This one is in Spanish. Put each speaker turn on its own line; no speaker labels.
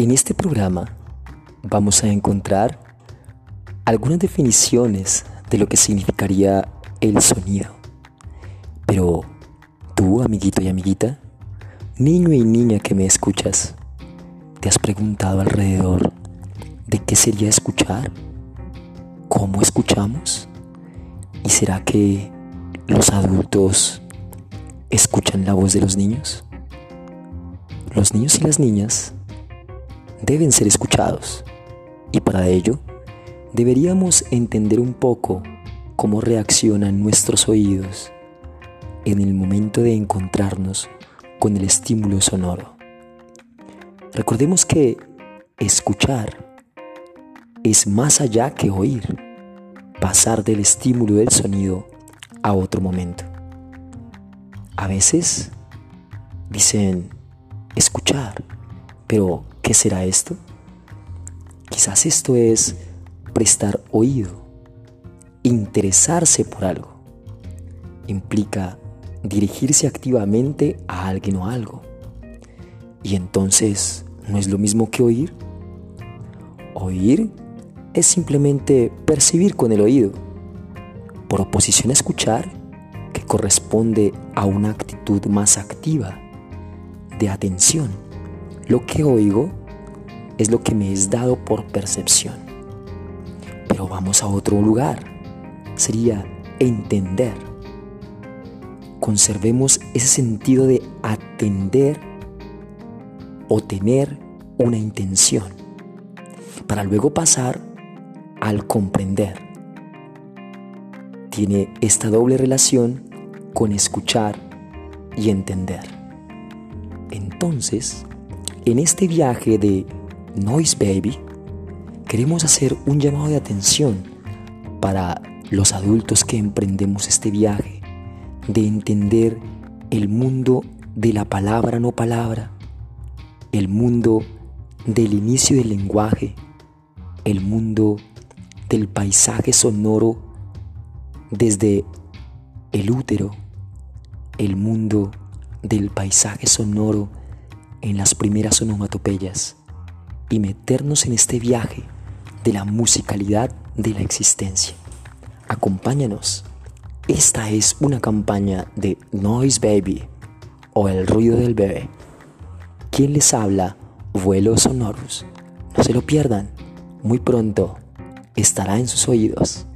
En este programa vamos a encontrar algunas definiciones de lo que significaría el sonido. Pero tú, amiguito y amiguita, niño y niña que me escuchas, ¿te has preguntado alrededor de qué sería escuchar? ¿Cómo escuchamos? ¿Y será que los adultos escuchan la voz de los niños? Los niños y las niñas deben ser escuchados y para ello deberíamos entender un poco cómo reaccionan nuestros oídos en el momento de encontrarnos con el estímulo sonoro. Recordemos que escuchar es más allá que oír, pasar del estímulo del sonido a otro momento. A veces dicen escuchar, pero ¿qué será esto? Quizás esto es prestar oído, interesarse por algo. Implica dirigirse activamente a alguien o algo. Y entonces, ¿no es lo mismo que oír? Oír es simplemente percibir con el oído, por oposición a escuchar, que corresponde a una actitud más activa, de atención. Lo que oigo es lo que me es dado por percepción. Pero vamos a otro lugar. Sería entender. Conservemos ese sentido de atender o tener una intención para luego pasar al comprender. Tiene esta doble relación con escuchar y entender. Entonces, en este viaje de Noise Baby, queremos hacer un llamado de atención para los adultos que emprendemos este viaje de entender el mundo de la palabra no palabra, el mundo del inicio del lenguaje, el mundo del paisaje sonoro desde el útero, el mundo del paisaje sonoro en las primeras onomatopeyas y meternos en este viaje de la musicalidad de la existencia. Acompáñanos. Esta es una campaña de Noise Baby o el ruido del bebé. ¿Quién les habla? Vuelos sonoros. No se lo pierdan. Muy pronto estará en sus oídos.